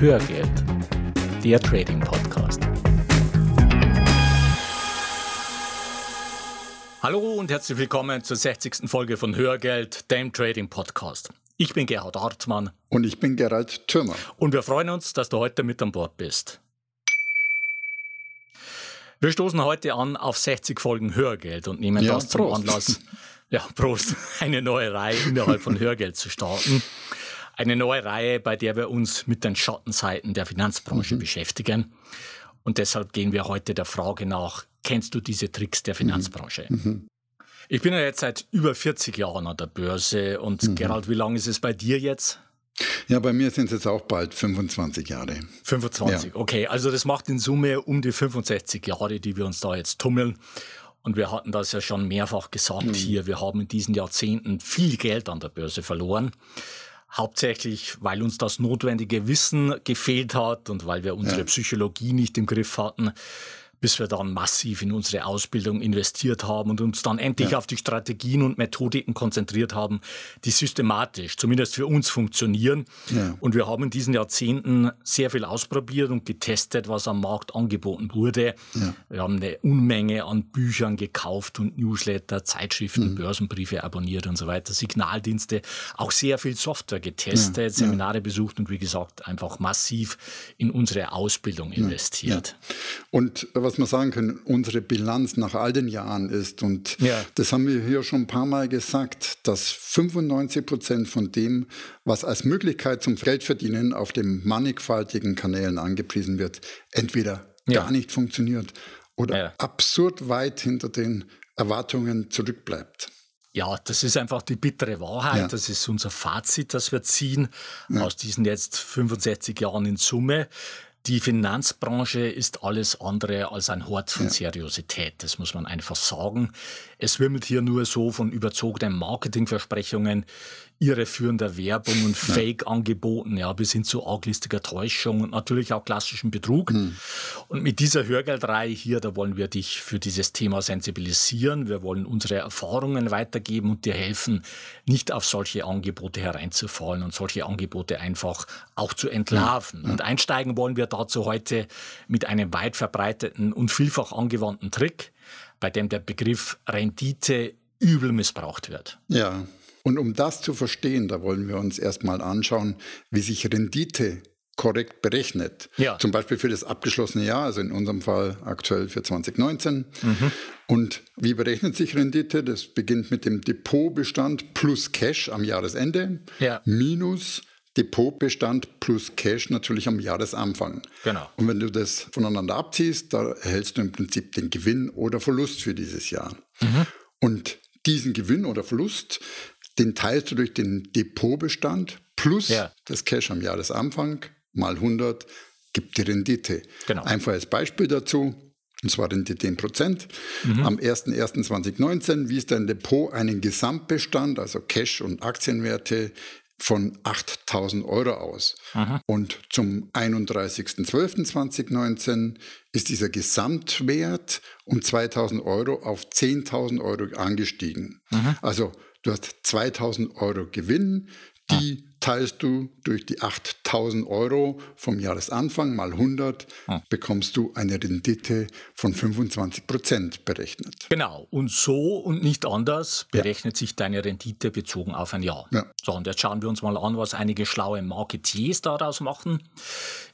Hörgeld, der Trading Podcast. Hallo und herzlich willkommen zur 60. Folge von Hörgeld, dem Trading Podcast. Ich bin Gerhard Hartmann. Und ich bin Gerald Thürmer. Und wir freuen uns, dass du heute mit an Bord bist. Wir stoßen heute an auf 60 Folgen Hörgeld und nehmen ja, das zum Prost. Anlass, ja, Prost, eine neue Reihe innerhalb von Hörgeld zu starten. Eine neue Reihe, bei der wir uns mit den Schattenseiten der Finanzbranche mhm. beschäftigen. Und deshalb gehen wir heute der Frage nach, kennst du diese Tricks der Finanzbranche? Mhm. mhm. Ich bin ja jetzt seit über 40 Jahren an der Börse und mhm. Gerald, wie lange ist es bei dir jetzt? Ja, bei mir sind es jetzt auch bald 25 Jahre. 25, ja. okay. Also das macht in Summe um die 65 Jahre, die wir uns da jetzt tummeln. Und wir hatten das ja schon mehrfach gesagt mhm. hier. Wir haben in diesen Jahrzehnten viel Geld an der Börse verloren. Hauptsächlich, weil uns das notwendige Wissen gefehlt hat und weil wir unsere ja. Psychologie nicht im Griff hatten bis wir dann massiv in unsere Ausbildung investiert haben und uns dann endlich ja. auf die Strategien und Methodiken konzentriert haben, die systematisch, zumindest für uns, funktionieren. Ja. Und wir haben in diesen Jahrzehnten sehr viel ausprobiert und getestet, was am Markt angeboten wurde. Ja. Wir haben eine Unmenge an Büchern gekauft und Newsletter, Zeitschriften, mhm. Börsenbriefe abonniert und so weiter, Signaldienste, auch sehr viel Software getestet, Seminare besucht und wie gesagt einfach massiv in unsere Ausbildung investiert. Und was was wir sagen können, unsere Bilanz nach all den Jahren ist, und ja. das haben wir hier schon ein paar Mal gesagt, dass 95 Prozent von dem, was als Möglichkeit zum Geldverdienen auf den mannigfaltigen Kanälen angepriesen wird, entweder ja. gar nicht funktioniert oder ja. absurd weit hinter den Erwartungen zurückbleibt. Ja, das ist einfach die bittere Wahrheit. Ja. Das ist unser Fazit, das wir ziehen ja. aus diesen jetzt 65 Jahren in Summe. Die Finanzbranche ist alles andere als ein Hort von Seriosität. Das muss man einfach sagen. Es wimmelt hier nur so von überzogenen Marketingversprechungen, irreführender Werbung und Fake-Angeboten, ja, bis hin zu arglistiger Täuschung und natürlich auch klassischem Betrug. Mhm. Und mit dieser Hörgeldreihe hier, da wollen wir dich für dieses Thema sensibilisieren. Wir wollen unsere Erfahrungen weitergeben und dir helfen, nicht auf solche Angebote hereinzufallen und solche Angebote einfach auch zu entlarven. Mhm. Und einsteigen wollen wir dazu heute mit einem weit verbreiteten und vielfach angewandten Trick, bei dem der Begriff Rendite übel missbraucht wird. Ja, und um das zu verstehen, da wollen wir uns erstmal anschauen, wie sich Rendite korrekt berechnet. Ja. Zum Beispiel für das abgeschlossene Jahr, also in unserem Fall aktuell für 2019. Mhm. Und wie berechnet sich Rendite? Das beginnt mit dem Depotbestand plus Cash am Jahresende ja. minus Depotbestand plus Cash natürlich am Jahresanfang. Genau. Und wenn du das voneinander abziehst, da erhältst du im Prinzip den Gewinn oder Verlust für dieses Jahr. Mhm. Und diesen Gewinn oder Verlust den teilst du durch den Depotbestand plus ja. das Cash am Jahresanfang mal 100 gibt die Rendite. Genau. Einfaches Beispiel dazu, und zwar Rendite in Prozent. Mhm. Am 01.01.2019 wies dein Depot einen Gesamtbestand, also Cash und Aktienwerte, von 8000 Euro aus. Aha. Und zum 31.12.2019 ist dieser Gesamtwert um 2000 Euro auf 10.000 Euro angestiegen. Aha. Also Du hast 2000 Euro Gewinn, die ah. teilst du durch die 8000 Euro vom Jahresanfang mal 100, ah. bekommst du eine Rendite von 25 Prozent berechnet. Genau, und so und nicht anders berechnet ja. sich deine Rendite bezogen auf ein Jahr. Ja. So, und jetzt schauen wir uns mal an, was einige schlaue Marketiers daraus machen.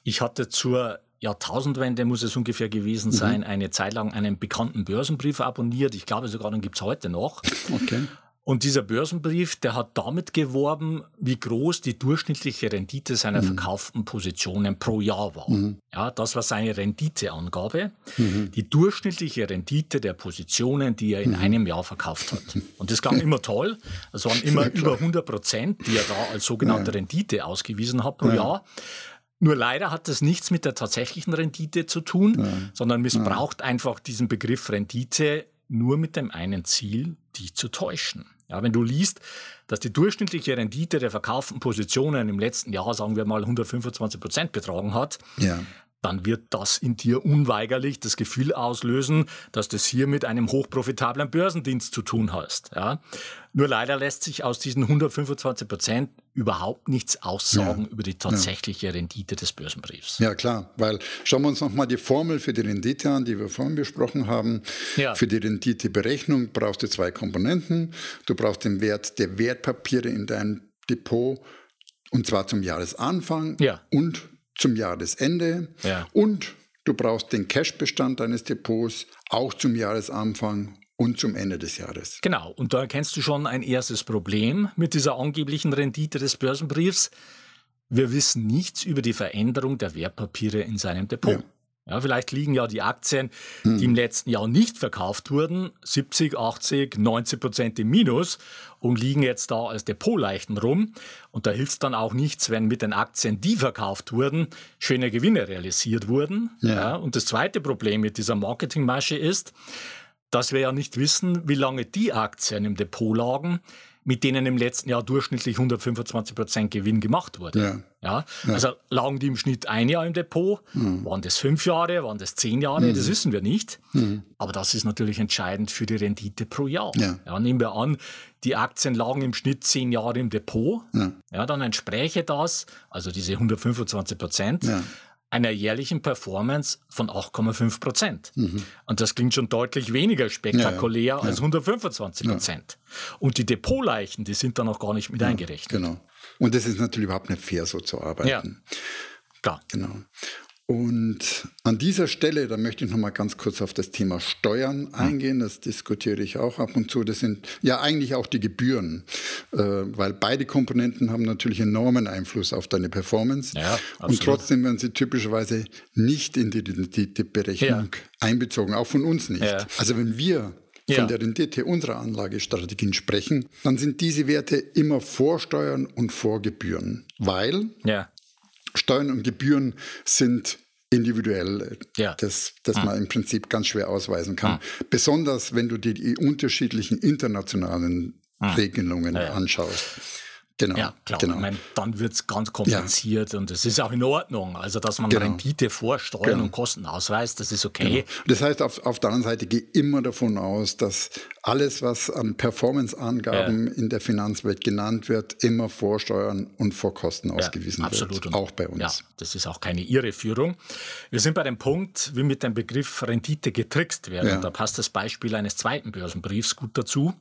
Ich hatte zur Jahrtausendwende muss es ungefähr gewesen mhm. sein, mhm. eine Zeit lang einen bekannten Börsenbrief abonniert. Ich glaube sogar, den gibt es heute noch. Okay. Und dieser Börsenbrief, der hat damit geworben, wie groß die durchschnittliche Rendite seiner mhm. verkauften Positionen pro Jahr war. Mhm. Ja, das war seine Renditeangabe. Mhm. Die durchschnittliche Rendite der Positionen, die er in mhm. einem Jahr verkauft hat. Und das klang immer toll. Das waren immer über 100 Prozent, die er da als sogenannte ja. Rendite ausgewiesen hat pro ja. Jahr. Nur leider hat das nichts mit der tatsächlichen Rendite zu tun, ja. sondern missbraucht einfach diesen Begriff Rendite nur mit dem einen Ziel, die zu täuschen. Ja, wenn du liest, dass die durchschnittliche Rendite der verkauften Positionen im letzten Jahr, sagen wir mal, 125 Prozent betragen hat, ja. dann wird das in dir unweigerlich das Gefühl auslösen, dass du es hier mit einem hochprofitablen Börsendienst zu tun hast. Ja. Nur leider lässt sich aus diesen 125 Prozent überhaupt nichts aussagen ja. über die tatsächliche ja. Rendite des Börsenbriefs. Ja, klar, weil schauen wir uns nochmal die Formel für die Rendite an, die wir vorhin besprochen haben. Ja. Für die Renditeberechnung brauchst du zwei Komponenten. Du brauchst den Wert der Wertpapiere in deinem Depot und zwar zum Jahresanfang ja. und zum Jahresende. Ja. Und du brauchst den Cashbestand deines Depots auch zum Jahresanfang und zum Ende des Jahres. Genau, und da erkennst du schon ein erstes Problem mit dieser angeblichen Rendite des Börsenbriefs. Wir wissen nichts über die Veränderung der Wertpapiere in seinem Depot. Ja. Ja, vielleicht liegen ja die Aktien, hm. die im letzten Jahr nicht verkauft wurden, 70, 80, 90 Prozent im Minus und liegen jetzt da als Depotleichten rum. Und da hilft es dann auch nichts, wenn mit den Aktien, die verkauft wurden, schöne Gewinne realisiert wurden. Ja. ja und das zweite Problem mit dieser Marketingmasche ist, dass wir ja nicht wissen, wie lange die Aktien im Depot lagen, mit denen im letzten Jahr durchschnittlich 125 Prozent Gewinn gemacht wurde. Ja. ja. Also lagen die im Schnitt ein Jahr im Depot, mhm. waren das fünf Jahre, waren das zehn Jahre, mhm. das wissen wir nicht. Mhm. Aber das ist natürlich entscheidend für die Rendite pro Jahr. Ja. ja. nehmen wir an, die Aktien lagen im Schnitt zehn Jahre im Depot, ja. ja dann entspräche das, also diese 125 Prozent, einer jährlichen Performance von 8,5 Prozent. Mhm. Und das klingt schon deutlich weniger spektakulär ja, ja. als 125 Prozent. Ja. Und die Depotleichen, die sind da noch gar nicht mit eingerechnet. Genau. Und das ist natürlich überhaupt nicht fair, so zu arbeiten. Ja. Klar. Genau. Und an dieser Stelle, da möchte ich noch mal ganz kurz auf das Thema Steuern eingehen. Das diskutiere ich auch ab und zu. Das sind ja eigentlich auch die Gebühren, äh, weil beide Komponenten haben natürlich enormen Einfluss auf deine Performance. Ja, und trotzdem werden sie typischerweise nicht in die Renditeberechnung ja. einbezogen, auch von uns nicht. Ja. Also wenn wir von ja. der Rendite unserer Anlagestrategien sprechen, dann sind diese Werte immer vor Steuern und vor Gebühren, weil ja. Steuern und Gebühren sind individuell, ja. das, das mhm. man im Prinzip ganz schwer ausweisen kann. Mhm. Besonders wenn du dir die unterschiedlichen internationalen mhm. Regelungen ja, anschaust. Genau. Ja, klar. Genau. Ich meine, dann wird es ganz kompliziert ja. und es ist auch in Ordnung. Also, dass man genau. Rendite vor Steuern genau. und Kosten ausweist, das ist okay. Genau. Das heißt, auf, auf der anderen Seite gehe immer davon aus, dass alles, was an Performance-Angaben ja. in der Finanzwelt genannt wird, immer vor Steuern und vor Kosten ja, ausgewiesen absolut. wird. Auch bei uns. Ja, das ist auch keine Irreführung. Wir sind bei dem Punkt, wie mit dem Begriff Rendite getrickst werden. Da passt das Beispiel eines zweiten Börsenbriefs gut dazu.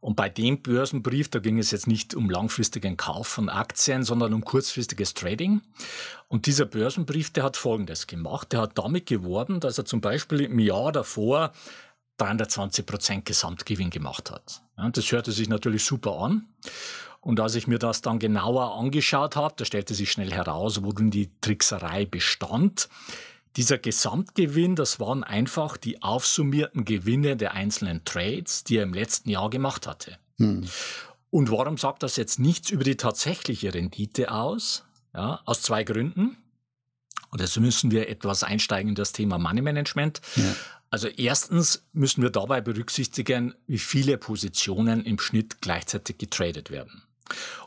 Und bei dem Börsenbrief, da ging es jetzt nicht um langfristigen Kauf von Aktien, sondern um kurzfristiges Trading. Und dieser Börsenbrief, der hat Folgendes gemacht. Der hat damit geworben, dass er zum Beispiel im Jahr davor 320 Prozent Gesamtgewinn gemacht hat. Ja, das hörte sich natürlich super an. Und als ich mir das dann genauer angeschaut habe, da stellte sich schnell heraus, worin die Trickserei bestand. Dieser Gesamtgewinn, das waren einfach die aufsummierten Gewinne der einzelnen Trades, die er im letzten Jahr gemacht hatte. Hm. Und warum sagt das jetzt nichts über die tatsächliche Rendite aus? Ja, aus zwei Gründen. Und jetzt müssen wir etwas einsteigen in das Thema Money Management. Ja. Also erstens müssen wir dabei berücksichtigen, wie viele Positionen im Schnitt gleichzeitig getradet werden.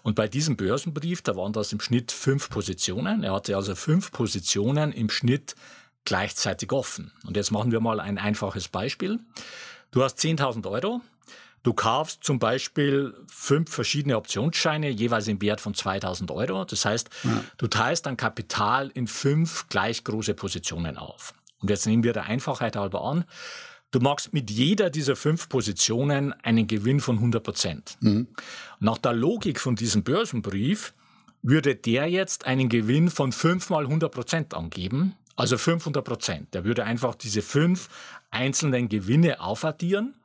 Und bei diesem Börsenbrief, da waren das im Schnitt fünf Positionen. Er hatte also fünf Positionen im Schnitt gleichzeitig offen. Und jetzt machen wir mal ein einfaches Beispiel. Du hast 10.000 Euro. Du kaufst zum Beispiel fünf verschiedene Optionsscheine, jeweils im Wert von 2000 Euro. Das heißt, ja. du teilst dein Kapital in fünf gleich große Positionen auf. Und jetzt nehmen wir der Einfachheit halber an, du machst mit jeder dieser fünf Positionen einen Gewinn von 100 Prozent. Mhm. Nach der Logik von diesem Börsenbrief würde der jetzt einen Gewinn von 5 mal 100 Prozent angeben, also 500 Prozent. Der würde einfach diese fünf einzelnen Gewinne aufaddieren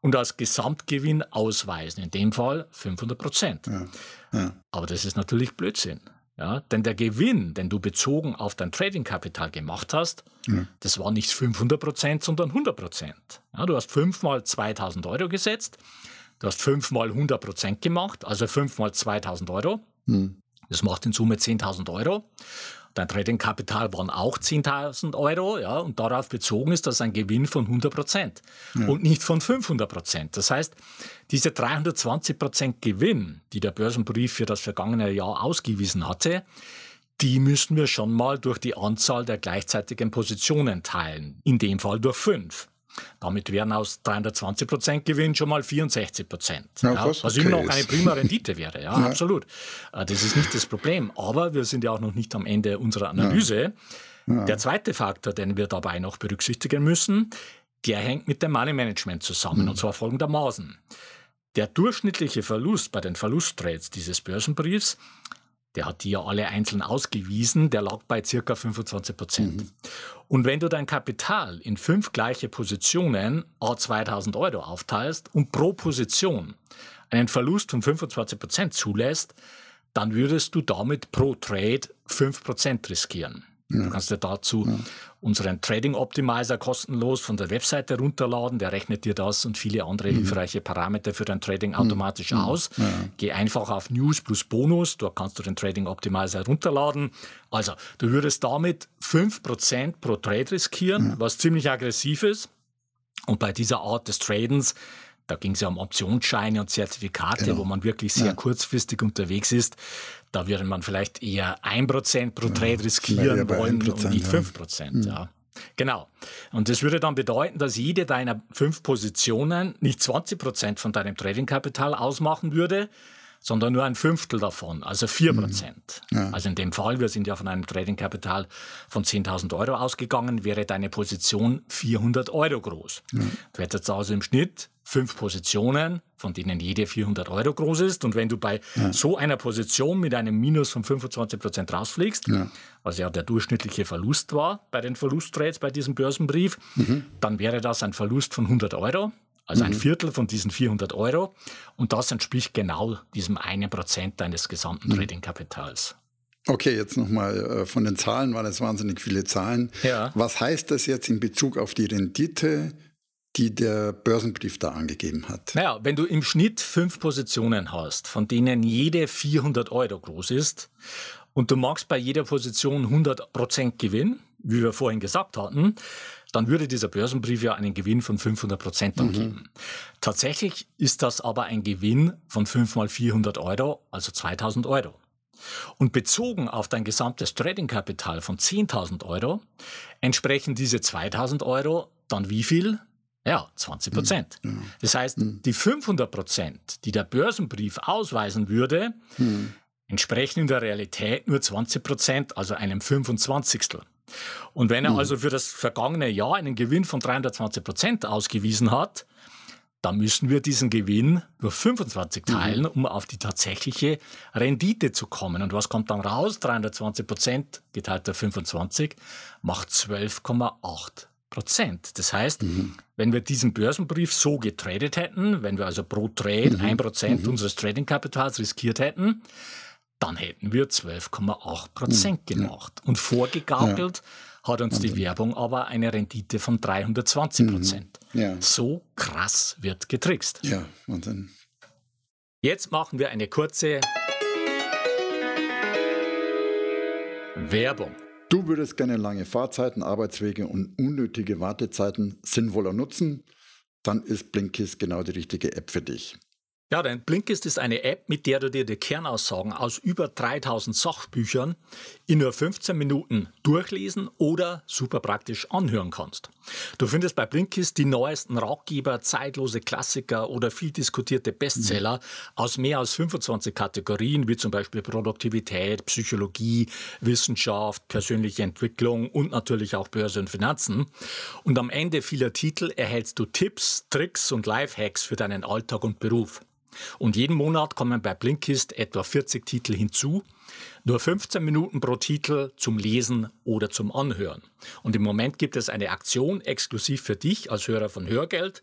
und als Gesamtgewinn ausweisen. In dem Fall 500 Prozent. Ja, ja. Aber das ist natürlich Blödsinn. Ja, denn der Gewinn, den du bezogen auf dein Trading-Kapital gemacht hast, ja. das war nicht 500 Prozent, sondern 100 Prozent. Ja, du hast fünfmal 2000 Euro gesetzt, du hast fünfmal 100 Prozent gemacht, also fünfmal 2000 Euro. Mhm. Das macht in Summe 10.000 Euro. Dein Trading-Kapital waren auch 10.000 Euro, ja, und darauf bezogen ist das ein Gewinn von 100 Prozent ja. und nicht von 500 Prozent. Das heißt, diese 320 Prozent Gewinn, die der Börsenbrief für das vergangene Jahr ausgewiesen hatte, die müssen wir schon mal durch die Anzahl der gleichzeitigen Positionen teilen, in dem Fall durch fünf. Damit wären aus 320 Gewinn schon mal 64 Prozent. Ja, ja, was okay immer noch eine prima Rendite wäre. Ja, ja, absolut. Äh, das ist nicht das Problem. Aber wir sind ja auch noch nicht am Ende unserer Analyse. Der zweite Faktor, den wir dabei noch berücksichtigen müssen, der hängt mit dem Money Management zusammen. Mhm. Und zwar folgendermaßen. Der durchschnittliche Verlust bei den Verlusttrades dieses Börsenbriefs der hat die ja alle einzeln ausgewiesen, der lag bei circa 25 Prozent. Mhm. Und wenn du dein Kapital in fünf gleiche Positionen a 2000 Euro aufteilst und pro Position einen Verlust von 25 Prozent zulässt, dann würdest du damit pro Trade 5 Prozent riskieren. Ja. Du kannst dir dazu ja. unseren Trading Optimizer kostenlos von der Webseite runterladen. Der rechnet dir das und viele andere mhm. hilfreiche Parameter für dein Trading automatisch mhm. aus. Ja. Geh einfach auf News plus Bonus. Dort kannst du den Trading Optimizer runterladen. Also, du würdest damit 5% pro Trade riskieren, was ziemlich aggressiv ist. Und bei dieser Art des Tradens da ging es ja um Optionsscheine und Zertifikate, genau. wo man wirklich sehr ja. kurzfristig unterwegs ist. Da würde man vielleicht eher 1% pro Trade riskieren wollen und nicht 5%. Ja. Mhm. ja. Genau. Und das würde dann bedeuten, dass jede deiner fünf Positionen nicht 20% von deinem Tradingkapital ausmachen würde, sondern nur ein Fünftel davon, also 4 Prozent. Mhm. Ja. Also in dem Fall, wir sind ja von einem Tradingkapital von 10.000 Euro ausgegangen, wäre deine Position 400 Euro groß. Ja. Du hättest also im Schnitt fünf Positionen, von denen jede 400 Euro groß ist. Und wenn du bei ja. so einer Position mit einem Minus von 25 Prozent rausfliegst, ja. was ja der durchschnittliche Verlust war bei den Verlusttrades bei diesem Börsenbrief, mhm. dann wäre das ein Verlust von 100 Euro. Also mhm. ein Viertel von diesen 400 Euro. Und das entspricht genau diesem einen Prozent deines gesamten mhm. Tradingkapitals. Okay, jetzt nochmal äh, von den Zahlen, waren es wahnsinnig viele Zahlen. Ja. Was heißt das jetzt in Bezug auf die Rendite, die der Börsenbrief da angegeben hat? Naja, wenn du im Schnitt fünf Positionen hast, von denen jede 400 Euro groß ist, und du machst bei jeder Position 100 Prozent Gewinn, wie wir vorhin gesagt hatten, dann würde dieser Börsenbrief ja einen Gewinn von 500 Prozent angeben. Mhm. Tatsächlich ist das aber ein Gewinn von 5 mal 400 Euro, also 2000 Euro. Und bezogen auf dein gesamtes Tradingkapital von 10.000 Euro entsprechen diese 2000 Euro dann wie viel? Ja, 20 Prozent. Mhm. Das heißt, die 500 Prozent, die der Börsenbrief ausweisen würde, mhm. entsprechen in der Realität nur 20 Prozent, also einem 25. Und wenn er also für das vergangene Jahr einen Gewinn von 320 Prozent ausgewiesen hat, dann müssen wir diesen Gewinn nur 25 mhm. teilen, um auf die tatsächliche Rendite zu kommen. Und was kommt dann raus? 320 Prozent geteilt durch 25 macht 12,8 Prozent. Das heißt, mhm. wenn wir diesen Börsenbrief so getradet hätten, wenn wir also pro Trade mhm. 1 Prozent mhm. unseres Tradingkapitals riskiert hätten, dann hätten wir 12,8 Prozent hm, gemacht. Und vorgegaukelt ja. hat uns die Werbung aber eine Rendite von 320 Prozent. Mhm. Ja. So krass wird getrickst. Ja, und dann. Jetzt machen wir eine kurze Werbung. Du würdest gerne lange Fahrzeiten, Arbeitswege und unnötige Wartezeiten sinnvoller nutzen? Dann ist Blinkist genau die richtige App für dich. Ja, denn Blinkist ist eine App, mit der du dir die Kernaussagen aus über 3000 Sachbüchern in nur 15 Minuten durchlesen oder super praktisch anhören kannst. Du findest bei Blinkist die neuesten Ratgeber, zeitlose Klassiker oder viel diskutierte Bestseller aus mehr als 25 Kategorien, wie zum Beispiel Produktivität, Psychologie, Wissenschaft, persönliche Entwicklung und natürlich auch Börse und Finanzen. Und am Ende vieler Titel erhältst du Tipps, Tricks und Lifehacks für deinen Alltag und Beruf. Und jeden Monat kommen bei Blinkist etwa 40 Titel hinzu. Nur 15 Minuten pro Titel zum Lesen oder zum Anhören. Und im Moment gibt es eine Aktion exklusiv für dich als Hörer von Hörgeld.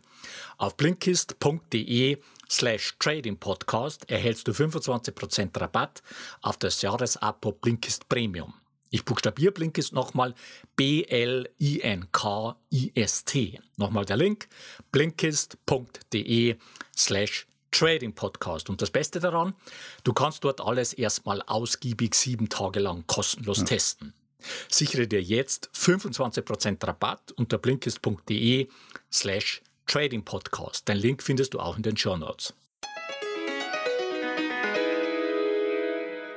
Auf blinkist.de slash Trading Podcast erhältst du 25% Rabatt auf das Jahresabo Blinkist Premium. Ich buchstabiere Blinkist nochmal B-L-I-N-K-I-S-T. Nochmal der Link blinkist.de slash Trading Podcast. Und das Beste daran, du kannst dort alles erstmal ausgiebig sieben Tage lang kostenlos ja. testen. Sichere dir jetzt 25% Rabatt unter blinkist.de slash Trading Podcast. Den Link findest du auch in den Show Notes.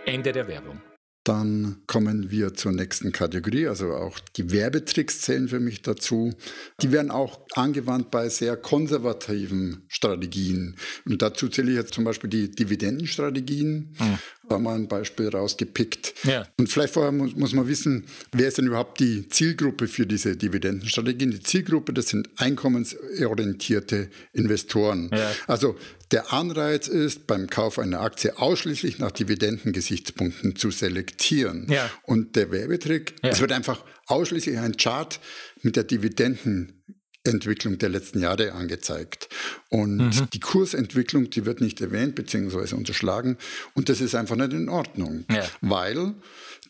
Ende der Werbung. Dann kommen wir zur nächsten Kategorie, also auch die Werbetricks zählen für mich dazu. Die werden auch angewandt bei sehr konservativen Strategien. Und dazu zähle ich jetzt zum Beispiel die Dividendenstrategien. Mhm. Da mal ein Beispiel rausgepickt. Ja. Und vielleicht vorher muss, muss, man wissen, wer ist denn überhaupt die Zielgruppe für diese Dividendenstrategien? Die Zielgruppe, das sind einkommensorientierte Investoren. Ja. Also der Anreiz ist, beim Kauf einer Aktie ausschließlich nach Dividendengesichtspunkten zu selektieren. Ja. Und der Werbetrick, es wird einfach ausschließlich ein Chart mit der Dividenden Entwicklung der letzten Jahre angezeigt. Und mhm. die Kursentwicklung, die wird nicht erwähnt bzw. unterschlagen. Und das ist einfach nicht in Ordnung, ja. weil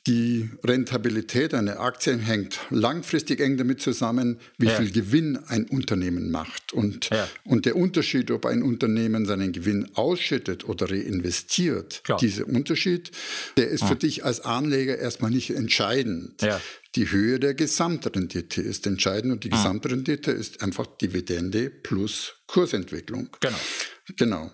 die Rentabilität einer Aktie hängt langfristig eng damit zusammen, wie ja. viel Gewinn ein Unternehmen macht. Und, ja. und der Unterschied, ob ein Unternehmen seinen Gewinn ausschüttet oder reinvestiert, Klar. dieser Unterschied, der ist für dich als Anleger erstmal nicht entscheidend. Ja. Die Höhe der Gesamtrendite ist entscheidend und die Gesamtrendite ist einfach Dividende plus Kursentwicklung. Genau. Genau.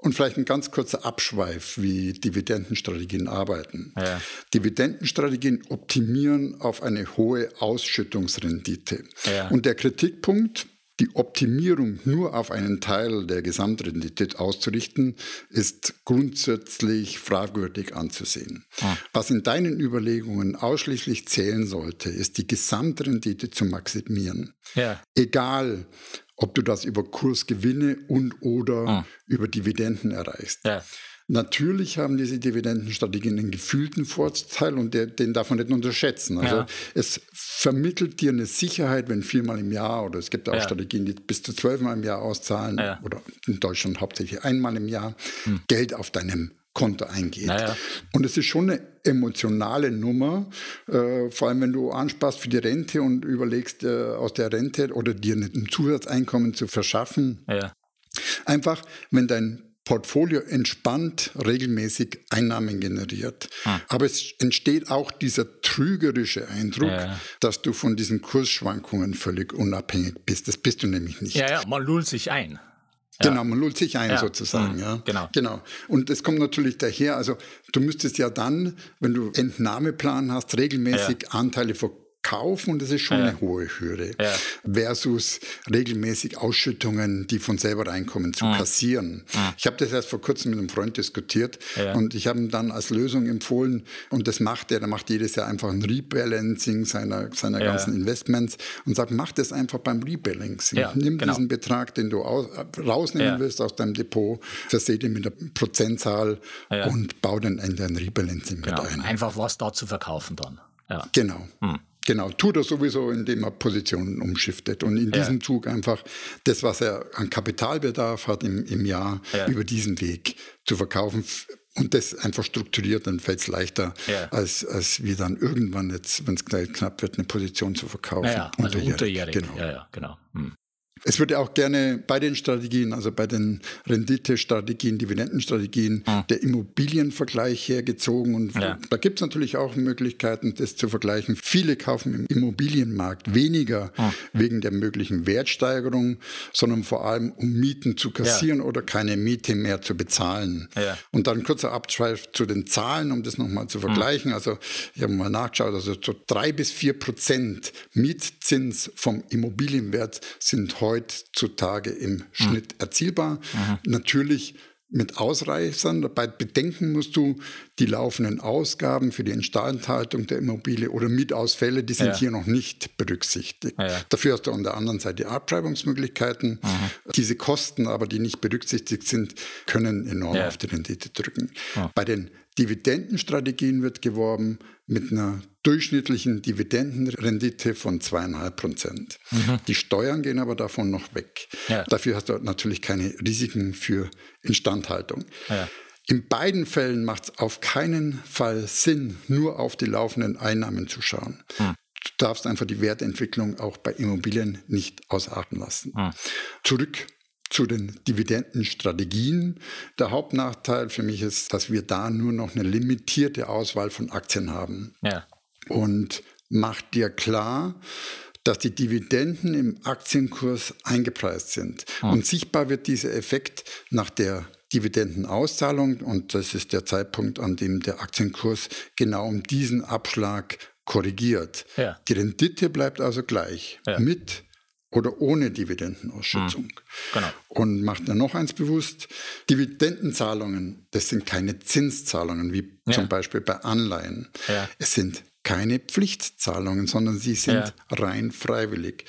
Und vielleicht ein ganz kurzer Abschweif, wie Dividendenstrategien arbeiten. Ja. Dividendenstrategien optimieren auf eine hohe Ausschüttungsrendite. Ja. Und der Kritikpunkt, die Optimierung nur auf einen Teil der Gesamtrendite auszurichten, ist grundsätzlich fragwürdig anzusehen. Ah. Was in deinen Überlegungen ausschließlich zählen sollte, ist die Gesamtrendite zu maximieren. Ja. Egal, ob du das über Kursgewinne und oder ah. über Dividenden erreichst. Ja. Natürlich haben diese Dividendenstrategien einen gefühlten Vorteil und der, den darf man nicht unterschätzen. Also ja. es vermittelt dir eine Sicherheit, wenn viermal im Jahr oder es gibt auch ja. Strategien, die bis zu zwölfmal im Jahr auszahlen ja. oder in Deutschland hauptsächlich einmal im Jahr hm. Geld auf deinem Konto eingeht. Naja. Und es ist schon eine emotionale Nummer, äh, vor allem wenn du ansparst für die Rente und überlegst, äh, aus der Rente oder dir ein Zusatzeinkommen zu verschaffen. Ja. Einfach, wenn dein Portfolio entspannt regelmäßig Einnahmen generiert. Hm. Aber es entsteht auch dieser trügerische Eindruck, ja. dass du von diesen Kursschwankungen völlig unabhängig bist. Das bist du nämlich nicht. Ja, ja, man lullt sich ein. Genau, man lullt sich ein ja. sozusagen. Mhm. Ja. Genau. genau. Und es kommt natürlich daher, also du müsstest ja dann, wenn du Entnahmeplan hast, regelmäßig ja. Anteile verkaufen kaufen und das ist schon ja. eine hohe Hürde. Ja. Versus regelmäßig Ausschüttungen, die von selber reinkommen, zu mhm. kassieren. Mhm. Ich habe das erst vor kurzem mit einem Freund diskutiert ja. und ich habe ihm dann als Lösung empfohlen und das macht er, der macht jedes Jahr einfach ein Rebalancing seiner, seiner ganzen Investments und sagt, mach das einfach beim Rebalancing. Nimm genau. diesen Betrag, den du aus, rausnehmen willst aus deinem Depot, verseh den mit der Prozentzahl und bau dann in dein Rebalancing genau. mit ein. Einfach was da zu verkaufen dann. Genau. Hm. Genau, tut er sowieso, indem er Positionen umschiftet und in diesem ja. Zug einfach das, was er an Kapitalbedarf hat im, im Jahr, ja. über diesen Weg zu verkaufen und das einfach strukturiert, dann fällt es leichter, ja. als, als wie dann irgendwann jetzt, wenn es knapp wird, eine Position zu verkaufen. Ja, also unterjährig. unterjährig. Genau. Ja, ja, genau. Hm. Es wird ja auch gerne bei den Strategien, also bei den Rendite-Strategien, Dividendenstrategien, mhm. der Immobilienvergleich hergezogen. Und ja. da gibt es natürlich auch Möglichkeiten, das zu vergleichen. Viele kaufen im Immobilienmarkt weniger mhm. wegen der möglichen Wertsteigerung, sondern vor allem um Mieten zu kassieren ja. oder keine Miete mehr zu bezahlen. Ja. Und dann kurzer Abschweif zu den Zahlen, um das nochmal zu vergleichen. Mhm. Also ich habe mal nachgeschaut, also so drei bis vier Prozent Mietzins vom Immobilienwert sind heute heutzutage im Schnitt mhm. erzielbar. Mhm. Natürlich mit Ausreißern. Dabei bedenken musst du die laufenden Ausgaben für die Instandhaltung der Immobilie oder Mietausfälle, die sind ja. hier noch nicht berücksichtigt. Ja. Dafür hast du an der anderen Seite Abtreibungsmöglichkeiten. Mhm. Diese Kosten aber, die nicht berücksichtigt sind, können enorm auf die Rendite drücken. Bei den Dividendenstrategien wird geworben mit einer durchschnittlichen Dividendenrendite von zweieinhalb Prozent. Mhm. Die Steuern gehen aber davon noch weg. Ja. Dafür hast du natürlich keine Risiken für Instandhaltung. Ja. In beiden Fällen macht es auf keinen Fall Sinn, nur auf die laufenden Einnahmen zu schauen. Mhm. Du darfst einfach die Wertentwicklung auch bei Immobilien nicht ausarten lassen. Mhm. Zurück zu den Dividendenstrategien. Der Hauptnachteil für mich ist, dass wir da nur noch eine limitierte Auswahl von Aktien haben. Ja. Und macht dir klar, dass die Dividenden im Aktienkurs eingepreist sind. Mhm. Und sichtbar wird dieser Effekt nach der Dividendenauszahlung und das ist der Zeitpunkt, an dem der Aktienkurs genau um diesen Abschlag korrigiert. Ja. Die Rendite bleibt also gleich ja. mit oder ohne Dividendenausschüttung. Mhm. Genau. Und macht dann noch eins bewusst, Dividendenzahlungen, das sind keine Zinszahlungen, wie ja. zum Beispiel bei Anleihen. Ja. Es sind keine Pflichtzahlungen, sondern sie sind ja. rein freiwillig.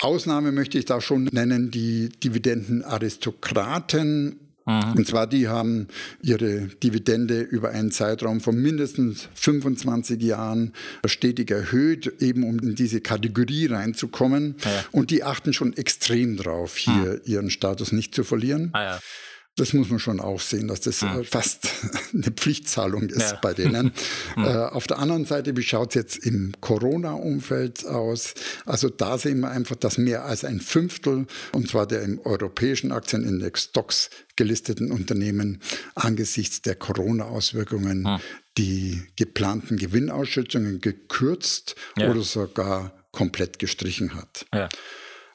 Ausnahme möchte ich da schon nennen, die Dividendenaristokraten Mhm. Und zwar, die haben ihre Dividende über einen Zeitraum von mindestens 25 Jahren stetig erhöht, eben um in diese Kategorie reinzukommen. Ja. Und die achten schon extrem drauf, hier mhm. ihren Status nicht zu verlieren. Ah, ja. Das muss man schon auch sehen, dass das mhm. fast eine Pflichtzahlung ist ja. bei denen. mhm. auf der anderen Seite, wie schaut es jetzt im Corona-Umfeld aus? Also da sehen wir einfach, dass mehr als ein Fünftel, und zwar der im europäischen Aktienindex Stocks gelisteten Unternehmen, angesichts der Corona-Auswirkungen mhm. die geplanten Gewinnausschüttungen gekürzt ja. oder sogar komplett gestrichen hat. Ja.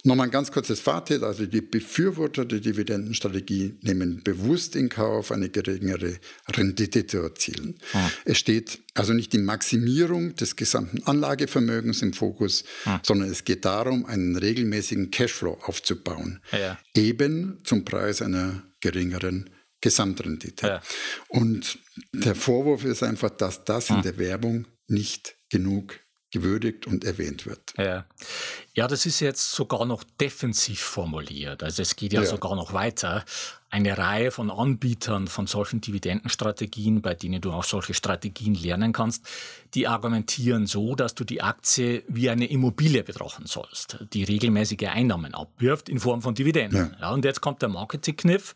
Nochmal ein ganz kurzes Fazit. Also die Befürworter der Dividendenstrategie nehmen bewusst in Kauf, eine geringere Rendite zu erzielen. Ah. Es steht also nicht die Maximierung des gesamten Anlagevermögens im Fokus, ah. sondern es geht darum, einen regelmäßigen Cashflow aufzubauen. Ja. Eben zum Preis einer geringeren Gesamtrendite. Ja. Und der Vorwurf ist einfach, dass das in ah. der Werbung nicht genug gewürdigt und erwähnt wird. Ja. ja, das ist jetzt sogar noch defensiv formuliert. Also es geht ja, ja, sogar noch weiter. Eine Reihe von Anbietern von solchen Dividendenstrategien, bei denen du auch solche Strategien lernen kannst, die argumentieren so, dass du die Aktie wie eine Immobilie betrachten sollst, die regelmäßige Einnahmen abwirft in Form von Dividenden. Ja. ja und jetzt kommt der Marketingkniff.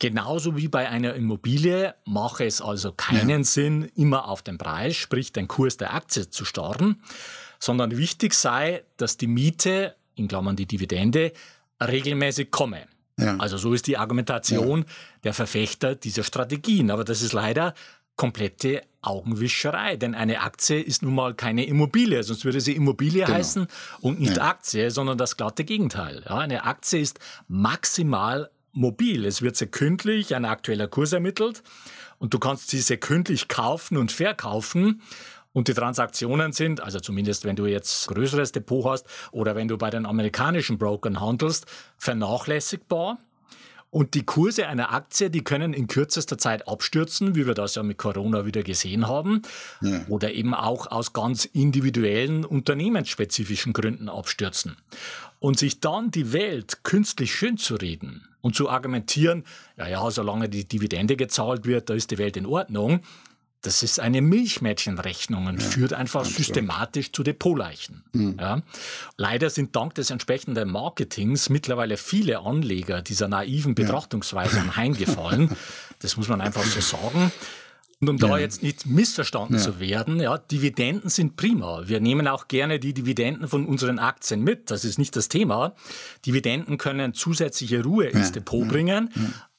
Genauso wie bei einer Immobilie mache es also keinen ja. Sinn, immer auf den Preis, sprich den Kurs der Aktie zu starren, sondern wichtig sei, dass die Miete, in Klammern die Dividende, regelmäßig komme. Ja. Also so ist die Argumentation ja. der Verfechter dieser Strategien. Aber das ist leider komplette Augenwischerei, denn eine Aktie ist nun mal keine Immobilie, sonst würde sie Immobilie genau. heißen und nicht. Aktie, sondern das glatte Gegenteil. Eine Aktie ist maximal mobil. Es wird sekündlich ein aktueller Kurs ermittelt und du kannst sie sekündlich kaufen und verkaufen. Und die Transaktionen sind, also zumindest wenn du jetzt größeres Depot hast oder wenn du bei den amerikanischen Brokern handelst, vernachlässigbar. Und die Kurse einer Aktie, die können in kürzester Zeit abstürzen, wie wir das ja mit Corona wieder gesehen haben, ja. oder eben auch aus ganz individuellen unternehmensspezifischen Gründen abstürzen. Und sich dann die Welt künstlich schön zu reden, und zu argumentieren, ja, ja, solange die Dividende gezahlt wird, da ist die Welt in Ordnung, das ist eine Milchmädchenrechnung und ja, führt einfach systematisch so. zu Depotleichen. Mhm. Ja. Leider sind dank des entsprechenden Marketings mittlerweile viele Anleger dieser naiven Betrachtungsweise ja. heimgefallen. Das muss man einfach so sagen. Und um ja. da jetzt nicht missverstanden ja. zu werden, ja, Dividenden sind prima. Wir nehmen auch gerne die Dividenden von unseren Aktien mit. Das ist nicht das Thema. Dividenden können zusätzliche Ruhe ins Depot bringen.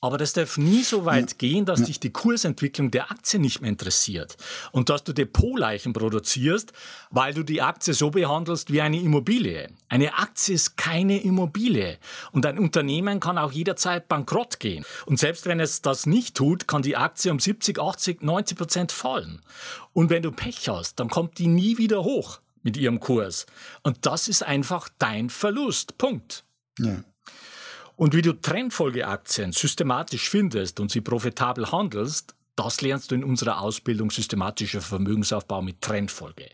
Aber das darf nie so weit ja. gehen, dass ja. dich die Kursentwicklung der Aktie nicht mehr interessiert und dass du Depotleichen produzierst, weil du die Aktie so behandelst wie eine Immobilie. Eine Aktie ist keine Immobilie und ein Unternehmen kann auch jederzeit bankrott gehen. Und selbst wenn es das nicht tut, kann die Aktie um 70, 80, 90 Prozent fallen. Und wenn du Pech hast, dann kommt die nie wieder hoch mit ihrem Kurs. Und das ist einfach dein Verlust. Punkt. Ja. Und wie du Trendfolgeaktien systematisch findest und sie profitabel handelst, das lernst du in unserer Ausbildung systematischer Vermögensaufbau mit Trendfolge.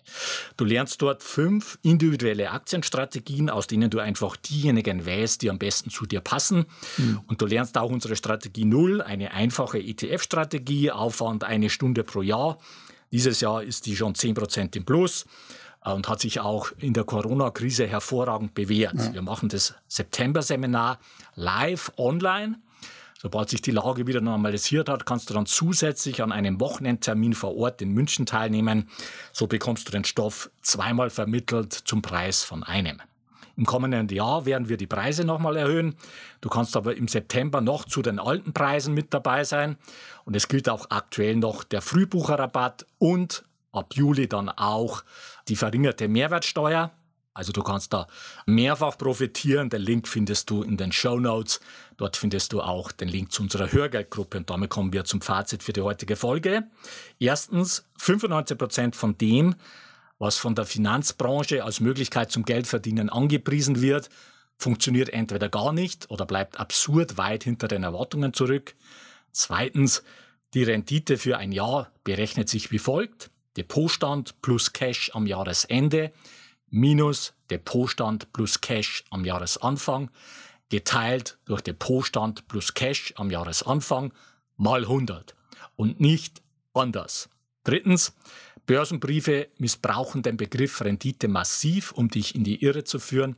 Du lernst dort fünf individuelle Aktienstrategien, aus denen du einfach diejenigen wählst, die am besten zu dir passen. Mhm. Und du lernst auch unsere Strategie Null, eine einfache ETF-Strategie, Aufwand eine Stunde pro Jahr. Dieses Jahr ist die schon 10% im Plus. Äh, und hat sich auch in der Corona-Krise hervorragend bewährt. Ja. Wir machen das September-Seminar live online. Sobald sich die Lage wieder normalisiert hat, kannst du dann zusätzlich an einem Wochenendtermin vor Ort in München teilnehmen. So bekommst du den Stoff zweimal vermittelt zum Preis von einem. Im kommenden Jahr werden wir die Preise nochmal erhöhen. Du kannst aber im September noch zu den alten Preisen mit dabei sein. Und es gilt auch aktuell noch der Frühbucherrabatt und ab Juli dann auch die verringerte Mehrwertsteuer. Also du kannst da mehrfach profitieren. Den Link findest du in den Show Notes. Dort findest du auch den Link zu unserer Hörgeldgruppe. Und damit kommen wir zum Fazit für die heutige Folge. Erstens, 95 Prozent von dem, was von der Finanzbranche als Möglichkeit zum Geldverdienen angepriesen wird, funktioniert entweder gar nicht oder bleibt absurd weit hinter den Erwartungen zurück. Zweitens, die Rendite für ein Jahr berechnet sich wie folgt. Depotstand plus Cash am Jahresende minus Depotstand plus Cash am Jahresanfang geteilt durch Depotstand plus Cash am Jahresanfang mal 100 und nicht anders. Drittens, Börsenbriefe missbrauchen den Begriff Rendite massiv, um dich in die Irre zu führen.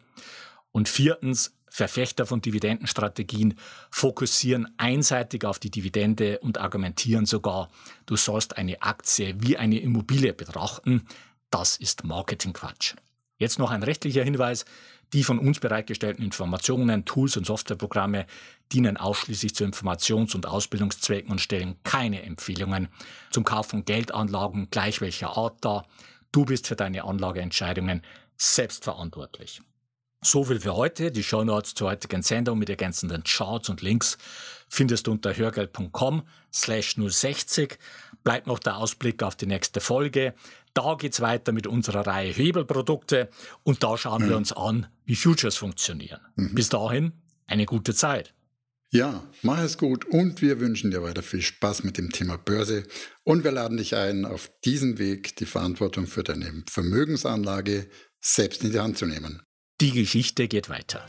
Und viertens, Verfechter von Dividendenstrategien fokussieren einseitig auf die Dividende und argumentieren sogar, du sollst eine Aktie wie eine Immobilie betrachten. Das ist Marketingquatsch. Jetzt noch ein rechtlicher Hinweis. Die von uns bereitgestellten Informationen, Tools und Softwareprogramme dienen ausschließlich zu Informations- und Ausbildungszwecken und stellen keine Empfehlungen zum Kauf von Geldanlagen gleich welcher Art dar. Du bist für deine Anlageentscheidungen selbstverantwortlich. So viel für heute. Die Shownotes zur heutigen Sendung mit ergänzenden Charts und Links findest du unter hörgeld.com slash 060. Bleibt noch der Ausblick auf die nächste Folge. Da geht's weiter mit unserer Reihe Hebelprodukte und da schauen mhm. wir uns an, wie Futures funktionieren. Mhm. Bis dahin, eine gute Zeit. Ja, mach es gut und wir wünschen dir weiter viel Spaß mit dem Thema Börse und wir laden dich ein, auf diesem Weg die Verantwortung für deine Vermögensanlage selbst in die Hand zu nehmen. Die Geschichte geht weiter.